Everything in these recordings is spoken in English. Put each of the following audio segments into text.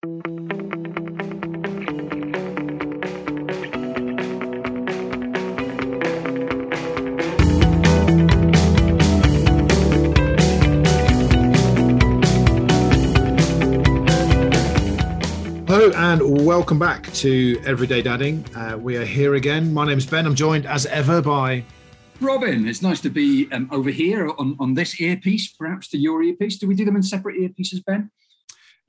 Hello and welcome back to Everyday Dadding. Uh, we are here again. My name's Ben. I'm joined as ever by Robin. It's nice to be um, over here on, on this earpiece, perhaps to your earpiece. Do we do them in separate earpieces, Ben?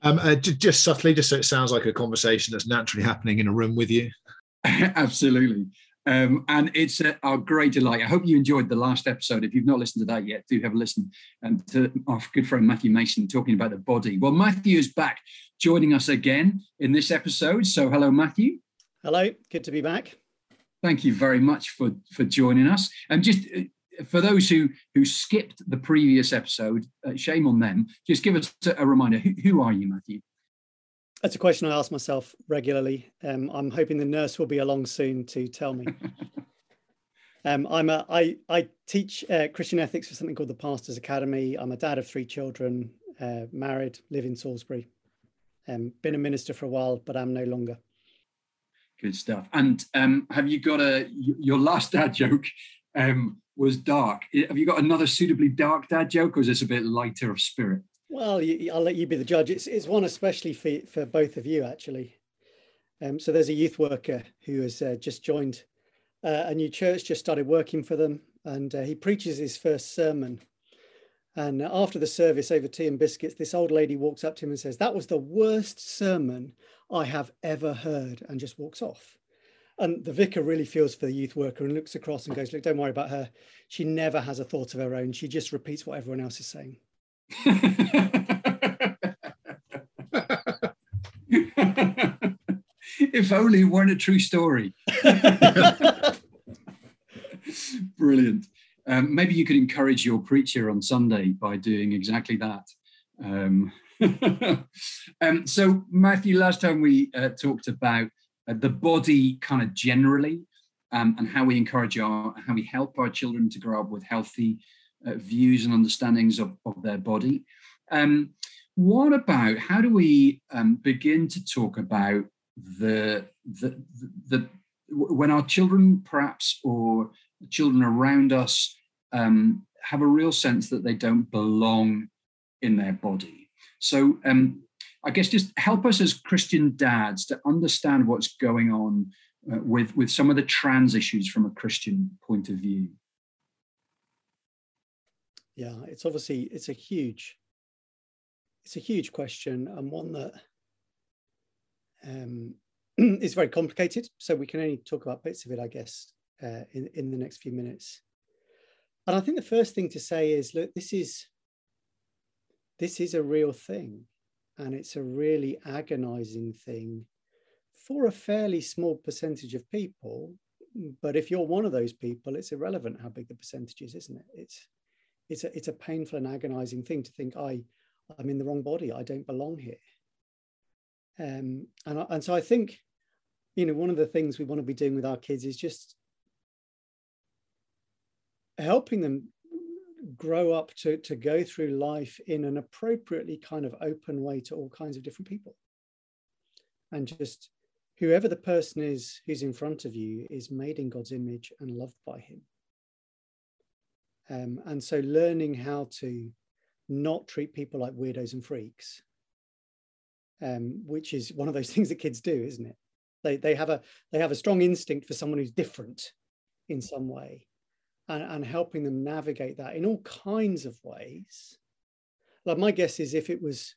Um, uh, j- just subtly, just so it sounds like a conversation that's naturally happening in a room with you. Absolutely. Um, and it's uh, our great delight. I hope you enjoyed the last episode. If you've not listened to that yet, do have a listen. And to our good friend Matthew Mason talking about the body. Well, Matthew is back joining us again in this episode. So, hello, Matthew. Hello, good to be back. Thank you very much for for joining us. And just uh, for those who who skipped the previous episode, uh, shame on them. Just give us a reminder. Who, who are you, Matthew? That's a question I ask myself regularly. Um, I'm hoping the nurse will be along soon to tell me. um, I'm a, I, I teach uh, Christian ethics for something called the Pastors Academy. I'm a dad of three children, uh, married, live in Salisbury. Um, been a minister for a while, but I'm no longer. Good stuff. And um, have you got a your last dad joke um, was dark? Have you got another suitably dark dad joke, or is this a bit lighter of spirit? Well, I'll let you be the judge. It's, it's one especially for, for both of you, actually. Um, so there's a youth worker who has uh, just joined uh, a new church, just started working for them, and uh, he preaches his first sermon. And after the service over tea and biscuits, this old lady walks up to him and says, That was the worst sermon I have ever heard, and just walks off. And the vicar really feels for the youth worker and looks across and goes, Look, don't worry about her. She never has a thought of her own. She just repeats what everyone else is saying. if only it weren't a true story. Brilliant. Um, maybe you could encourage your preacher on Sunday by doing exactly that. Um, um, so, Matthew, last time we uh, talked about the body kind of generally um, and how we encourage our, how we help our children to grow up with healthy uh, views and understandings of, of their body. Um, what about how do we um, begin to talk about the, the, the, when our children perhaps or children around us um, have a real sense that they don't belong in their body. So um, I guess just help us as Christian dads to understand what's going on uh, with with some of the trans issues from a Christian point of view. Yeah, it's obviously it's a huge it's a huge question and one that um, is very complicated. So we can only talk about bits of it, I guess, uh, in in the next few minutes. And I think the first thing to say is, look, this is this is a real thing, and it's a really agonizing thing for a fairly small percentage of people. But if you're one of those people, it's irrelevant how big the percentage is, isn't it? It's it's a it's a painful and agonizing thing to think I I'm in the wrong body. I don't belong here. Um, and and so I think, you know, one of the things we want to be doing with our kids is just helping them grow up to to go through life in an appropriately kind of open way to all kinds of different people, and just whoever the person is who's in front of you is made in God's image and loved by Him. Um, and so learning how to not treat people like weirdos and freaks, um, which is one of those things that kids do, isn't it? They, they have a they have a strong instinct for someone who's different in some way, and, and helping them navigate that in all kinds of ways. Like my guess is, if it was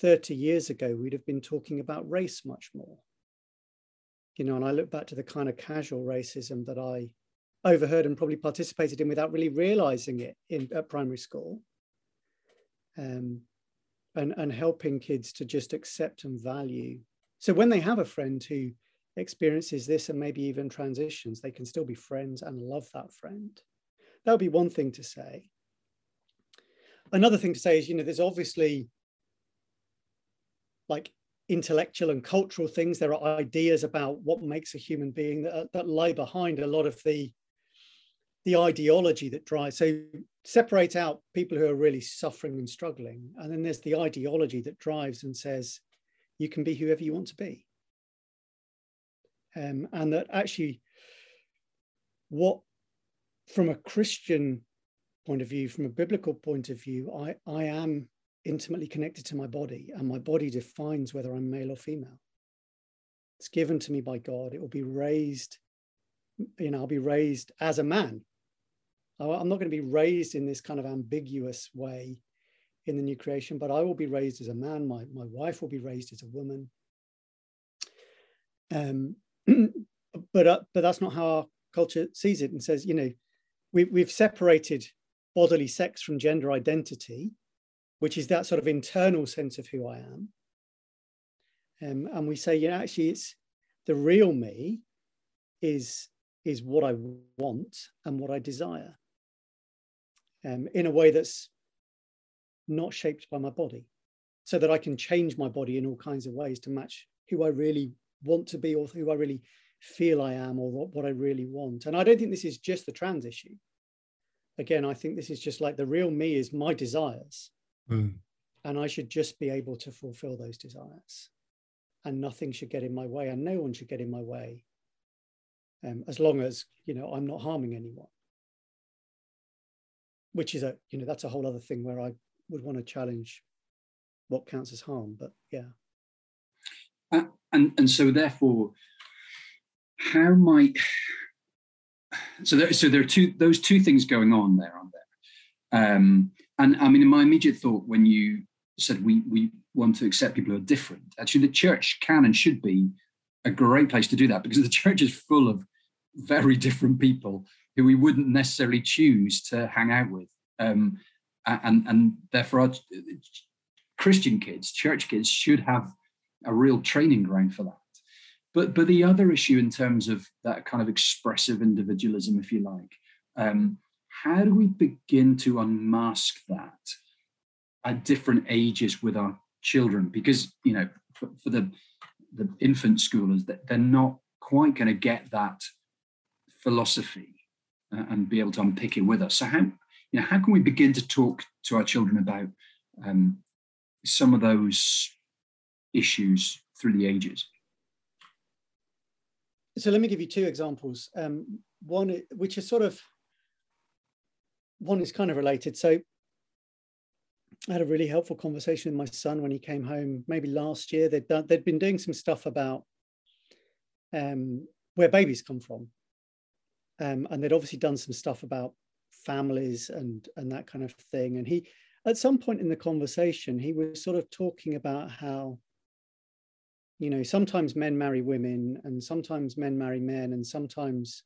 30 years ago, we'd have been talking about race much more. You know, and I look back to the kind of casual racism that I overheard and probably participated in without really realizing it in at primary school um, and, and helping kids to just accept and value. So when they have a friend who experiences this and maybe even transitions, they can still be friends and love that friend. That would be one thing to say. Another thing to say is, you know, there's obviously like intellectual and cultural things. There are ideas about what makes a human being that, uh, that lie behind a lot of the the ideology that drives. So separate out people who are really suffering and struggling, and then there's the ideology that drives and says, you can be whoever you want to be. Um, and that actually, what from a Christian point of view, from a biblical point of view, I, I am intimately connected to my body, and my body defines whether I'm male or female. It's given to me by God. It will be raised, you know, I'll be raised as a man. I'm not going to be raised in this kind of ambiguous way in the new creation, but I will be raised as a man. My, my wife will be raised as a woman. Um, but uh, but that's not how our culture sees it and says, you know, we, we've separated bodily sex from gender identity, which is that sort of internal sense of who I am. Um, and we say, you know, actually, it's the real me is is what I want and what I desire. Um, in a way that's not shaped by my body, so that I can change my body in all kinds of ways to match who I really want to be or who I really feel I am or what, what I really want. And I don't think this is just the trans issue. Again, I think this is just like the real me is my desires. Mm. And I should just be able to fulfill those desires. And nothing should get in my way, and no one should get in my way. Um, as long as you know I'm not harming anyone. Which is a, you know, that's a whole other thing where I would want to challenge what counts as harm. But yeah. Uh, and and so therefore how might so there, so there are two those two things going on there aren't there? Um, and i mean in my immediate thought when you said we we want to accept people who are different actually the church can and should be a great place to do that because the church is full of very different people who we wouldn't necessarily choose to hang out with. Um, and and therefore our christian kids church kids should have a real training ground for that but but the other issue in terms of that kind of expressive individualism, if you like, um, how do we begin to unmask that at different ages with our children? Because you know, for, for the the infant schoolers, that they're not quite going to get that philosophy uh, and be able to unpick it with us. So how you know how can we begin to talk to our children about um, some of those issues through the ages? so let me give you two examples. Um, one, which is sort of, one is kind of related. So I had a really helpful conversation with my son when he came home, maybe last year. They'd done, they'd been doing some stuff about um, where babies come from, um, and they'd obviously done some stuff about families and and that kind of thing. And he, at some point in the conversation, he was sort of talking about how you know sometimes men marry women and sometimes men marry men and sometimes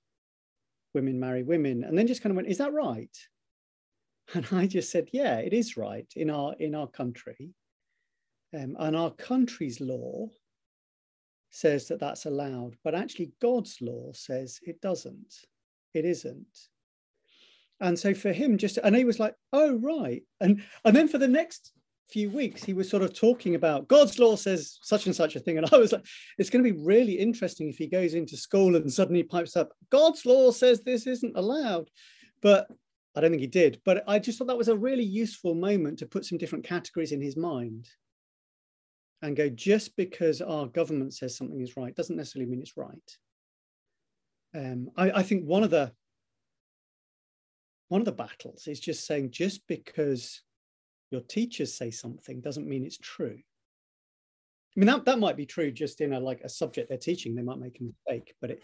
women marry women. And then just kind of went is that right? And i just said yeah it is right in our in our country. Um, and our country's law says that that's allowed but actually god's law says it doesn't. It isn't. And so for him just and he was like oh right. And and then for the next few weeks he was sort of talking about God's law says such and such a thing. And I was like, it's going to be really interesting if he goes into school and suddenly pipes up, God's law says this isn't allowed. But I don't think he did. But I just thought that was a really useful moment to put some different categories in his mind and go, just because our government says something is right doesn't necessarily mean it's right. Um, I, I think one of the one of the battles is just saying just because your teachers say something doesn't mean it's true. I mean, that, that might be true just in a like a subject they're teaching, they might make a mistake, but it,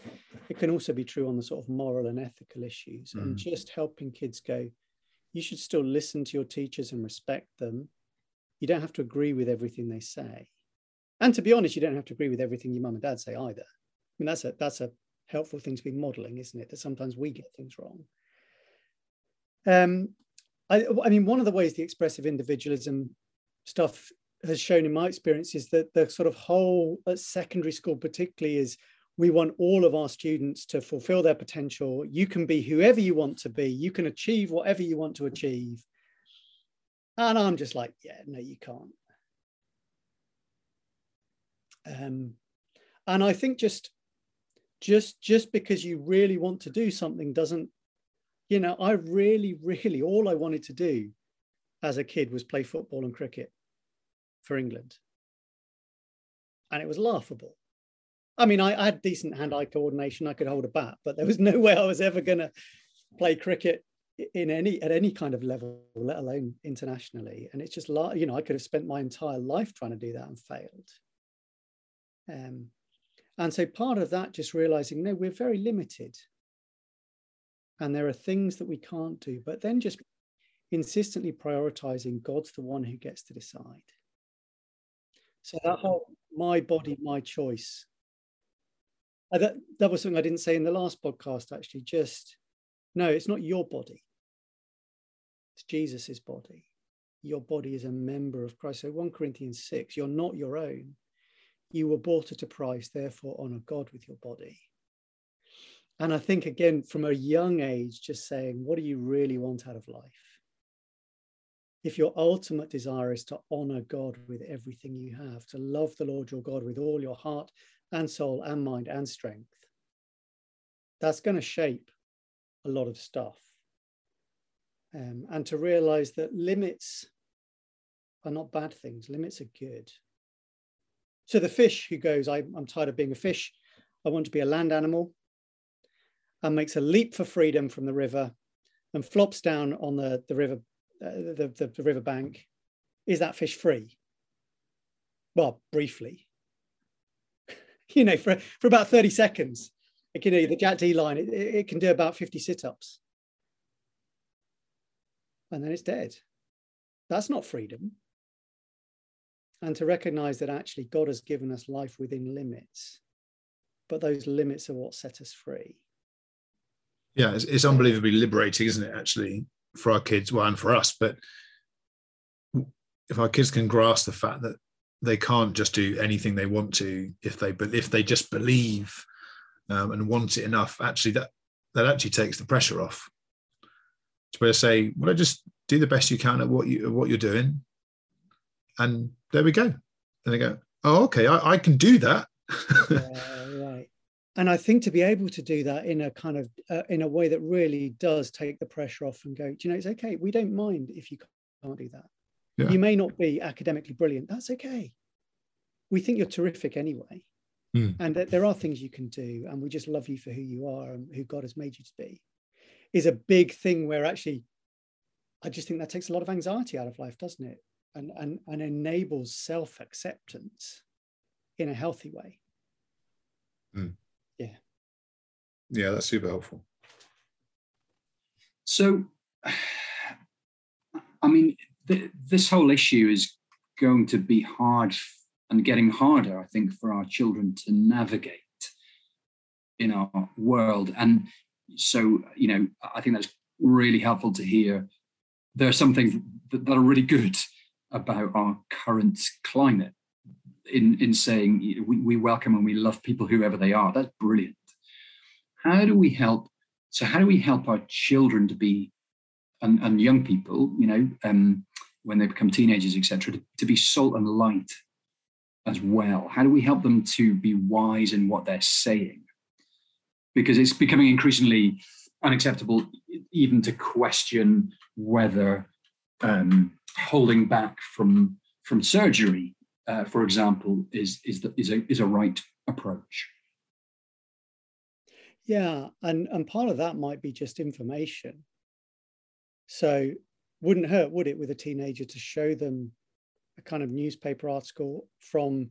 it can also be true on the sort of moral and ethical issues mm. and just helping kids go, you should still listen to your teachers and respect them. You don't have to agree with everything they say. And to be honest, you don't have to agree with everything your mum and dad say either. I mean, that's a that's a helpful thing to be modeling, isn't it? That sometimes we get things wrong. Um, I, I mean, one of the ways the expressive individualism stuff has shown in my experience is that the sort of whole at secondary school particularly is we want all of our students to fulfill their potential. You can be whoever you want to be. You can achieve whatever you want to achieve. And i'm just like yeah no you can't. Um, and i think just just just because you really want to do something doesn't you know, I really, really, all I wanted to do as a kid was play football and cricket for England. and it was laughable. I mean, I, I had decent hand-eye coordination. I could hold a bat, but there was no way I was ever going to play cricket in any at any kind of level, let alone internationally. And it's just like you know, I could have spent my entire life trying to do that and failed. Um, and so part of that, just realizing, no, we're very limited, and there are things that we can't do. But then just insistently prioritizing God's the one who gets to decide. So that whole my body, my choice. That, that was something I didn't say in the last podcast, actually. Just no, it's not your body. It's Jesus's body. Your body is a member of Christ. So 1 Corinthians 6, you're not your own. You were bought at a price, therefore honor God with your body. And I think, again, from a young age, just saying, what do you really want out of life? If your ultimate desire is to honor God with everything you have, to love the Lord your God with all your heart and soul and mind and strength, that's going to shape a lot of stuff. Um, and to realize that limits are not bad things, limits are good. So the fish who goes, I, am tired of being a fish, I want to be a land animal, and makes a leap for freedom from the river and flops down on the, the river uh, the, the, the river bank, is that fish free? Well, briefly. you know, for, for about 30 seconds. Like, you know, the Jack Dee line, it, it can do about 50 sit-ups. And then it's dead. That's not freedom. And to recognize that actually God has given us life within limits, but those limits are what set us free. Yeah, it's, it's unbelievably liberating, isn't it, actually, for our kids, well, and for us. But if our kids can grasp the fact that they can't just do anything they want to if they but if they just believe um, and want it enough, actually that that actually takes the pressure off. To be able to say, well, I just do the best you can at what you at what you're doing, and there we go. And they go, oh, okay, I, I can do that. yeah. And I think to be able to do that in a kind of uh, in a way that really does take the pressure off and go, do you know, it's okay. We don't mind if you can't do that. Yeah. You may not be academically brilliant. That's okay. We think you're terrific anyway. Mm. And that there are things you can do, and we just love you for who you are and who God has made you to be, is a big thing where actually I just think that takes a lot of anxiety out of life, doesn't it? And and, and enables self-acceptance in a healthy way. Mm. Yeah. That's super helpful. So I mean, th- this whole issue is going to be hard and getting harder, I think, for our children to navigate in our world. And so, you know, I think that's really helpful to hear. There are some things that, that are really good about our current climate in, in saying we, we welcome and we love people, whoever they are. That's brilliant. How do we help? So, how do we help our children to be, and, and young people, you know, um, when they become teenagers, etc., to, to be salt and light as well? How do we help them to be wise in what they're saying? Because it's becoming increasingly unacceptable even to question whether um, holding back from from surgery, uh, for example, is is the, is a is a right approach. Yeah, and and part of that might be just information. So, wouldn't hurt, would it, with a teenager to show them a kind of newspaper article from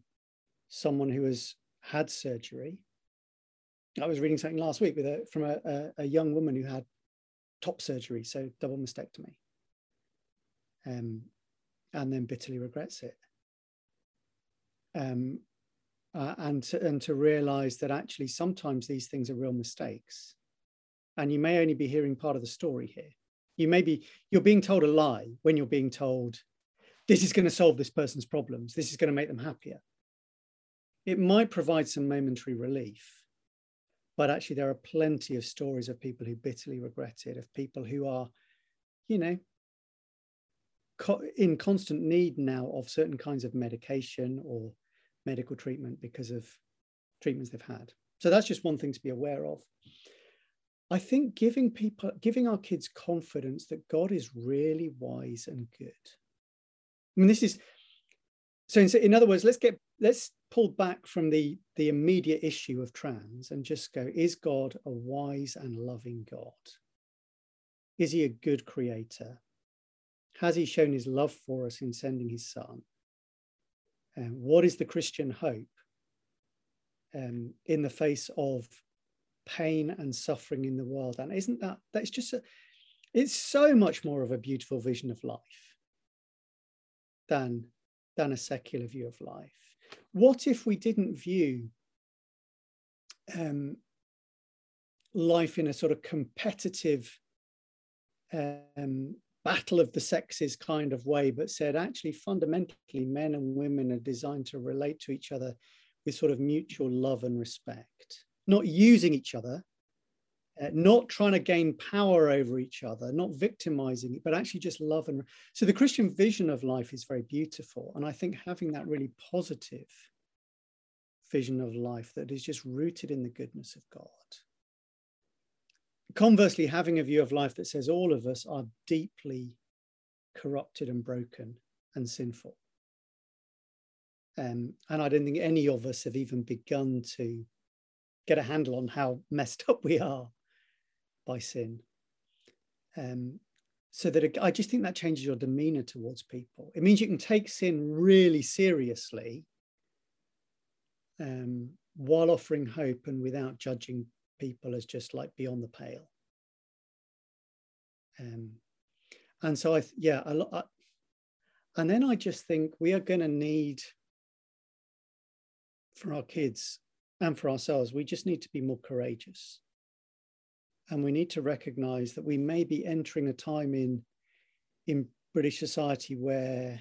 someone who has had surgery. I was reading something last week with a, from a, a, a young woman who had top surgery, so double mastectomy, um, and then bitterly regrets it. Um, uh, and to, and to realize that actually sometimes these things are real mistakes, and you may only be hearing part of the story here. You may be you're being told a lie when you're being told this is going to solve this person's problems. This is going to make them happier. It might provide some momentary relief, but actually, there are plenty of stories of people who bitterly regret it, of people who are, you know, in constant need now of certain kinds of medication or medical treatment because of treatments they've had. So that's just one thing to be aware of. I think giving people, giving our kids confidence that God is really wise and good I mean, this is so. In, in other words, let's get let's pull back from the the immediate issue of trans and just go is god a wise and loving god is he a good creator has he shown his love for us in sending his son um, what is the christian hope um, in the face of pain and suffering in the world? And isn't that that's just a, it's so much more of a beautiful vision of life than than a secular view of life. What if we didn't view um, life in a sort of competitive um, battle of the sexes kind of way, but said actually fundamentally men and women are designed to relate to each other with sort of mutual love and respect, not using each other, uh, not trying to gain power over each other, not victimizing it, but actually just love and. So the Christian vision of life is very beautiful. And I think having that really positive vision of life that is just rooted in the goodness of God. Conversely, having a view of life that says all of us are deeply corrupted and broken and sinful. Um, and I don't think any of us have even begun to get a handle on how messed up we are by sin. Um, so that I just think that changes your demeanor towards people. It means you can take sin really seriously um, while offering hope and without judging people as just like beyond the pale. Um, and so I, yeah, I, I, and then I just think we are going to need for our kids and for ourselves, we just need to be more courageous. And we need to recognize that we may be entering a time in, in British society where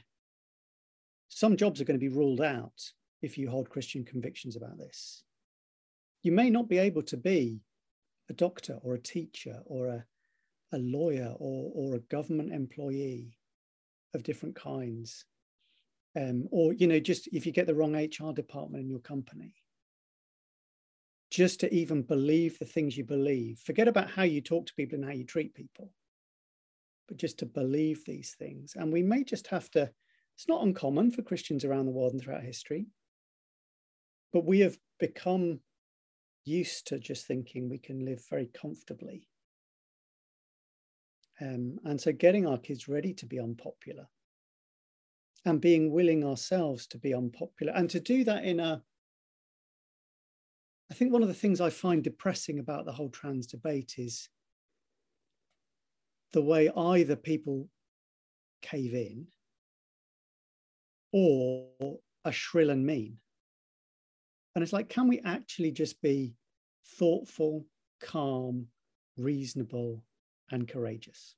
some jobs are going to be ruled out if you hold Christian convictions about this. You may not be able to be a doctor or a teacher or a, a lawyer or, or a government employee of different kinds. Um, or, you know, just if you get the wrong HR department in your company, just to even believe the things you believe. Forget about how you talk to people and how you treat people, but just to believe these things. And we may just have to, it's not uncommon for Christians around the world and throughout history, but we have become used to just thinking we can live very comfortably. Um, and so getting our kids ready to be unpopular and being willing ourselves to be unpopular and to do that in a I think one of the things I find depressing about the whole trans debate is the way either people cave in or are shrill and mean. And it's like, can we actually just be thoughtful, calm, reasonable, and courageous?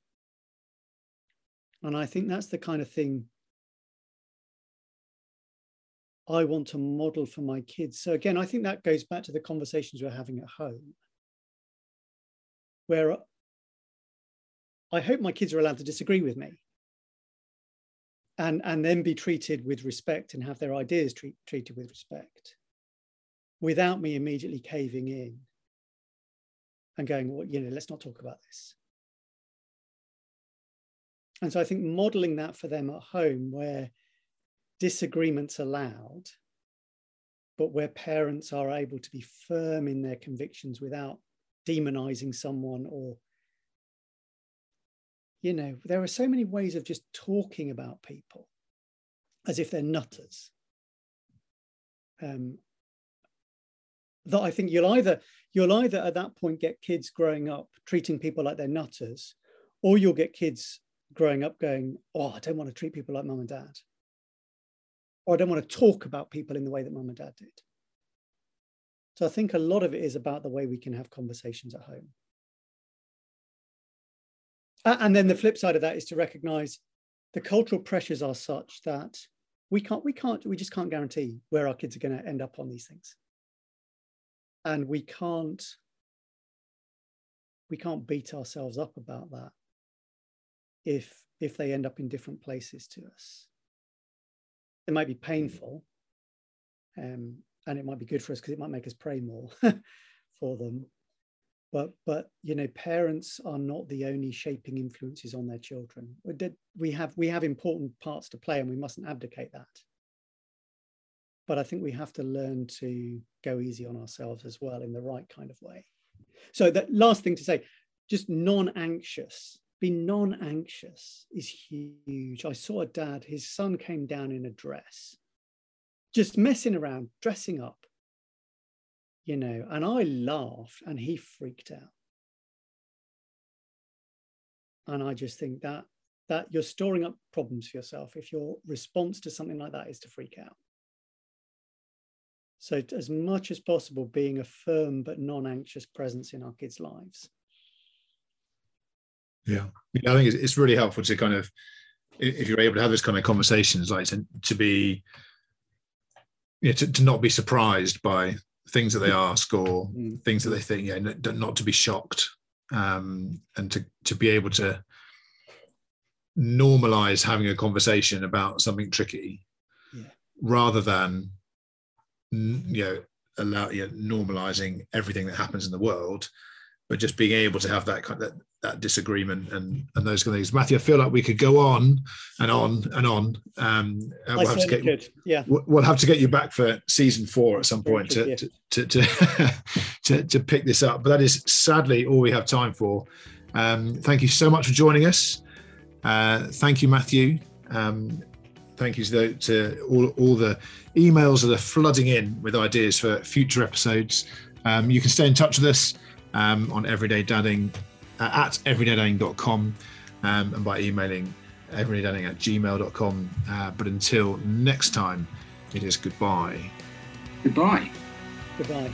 And I think that's the kind of thing I want to model for my kids. So again, I think that goes back to the conversations we're having at home, where I hope my kids are allowed to disagree with me and, and then be treated with respect and have their ideas treat, treated with respect without me immediately caving in and going, well, you know, let's not talk about this. And so I think modeling that for them at home, where disagreements allowed, but where parents are able to be firm in their convictions without demonizing someone or you know there are so many ways of just talking about people as if they're nutters um, that I think you'll either you'll either at that point get kids growing up treating people like they're nutters, or you'll get kids growing up going, "Oh, I don't want to treat people like mum and dad," or "I don't want to talk about people in the way that mum and dad did." So I think a lot of it is about the way we can have conversations at home. And then the flip side of that is to recognize the cultural pressures are such that we can't, we can't, we just can't guarantee where our kids are going to end up on these things and we can't we can't beat ourselves up about that if if they end up in different places to us. It might be painful um, and it might be good for us because it might make us pray more for them. But but you know parents are not the only shaping influences on their children. We have we have important parts to play and we mustn't abdicate that but I think we have to learn to go easy on ourselves as well in the right kind of way. So that last thing to say, just non-anxious. Be non-anxious is huge. I saw a dad, his son came down in a dress, just messing around, dressing up, you know, and I laughed and he freaked out. And I just think that that you're storing up problems for yourself if your response to something like that is to freak out. So, as much as possible, being a firm but non anxious presence in our kids' lives. Yeah. yeah, I think it's really helpful to kind of, if you're able to have this kind of conversations, like to, to be, you know, to, to not be surprised by things that they ask or mm. things that they think, yeah, not to be shocked, um, and to to be able to normalize having a conversation about something tricky, yeah. rather than you know allow you know, normalizing everything that happens in the world but just being able to have that kind of that, that disagreement and and those kind of things. Matthew, I feel like we could go on and on and on. Um, we'll have to get yeah. We'll have to get you back for season four at some point to, to, to, to, to, to pick this up. But that is sadly all we have time for. Um, thank you so much for joining us. Uh, thank you, Matthew. Um, thank you to, to, all, all the emails that are flooding in with ideas for future episodes. Um, you can stay in touch with us um, on Everyday Dadding uh, at everydaydadding.com um, and by emailing everydaydadding at gmail.com. Uh, but until next time, it is goodbye. Goodbye. Goodbye.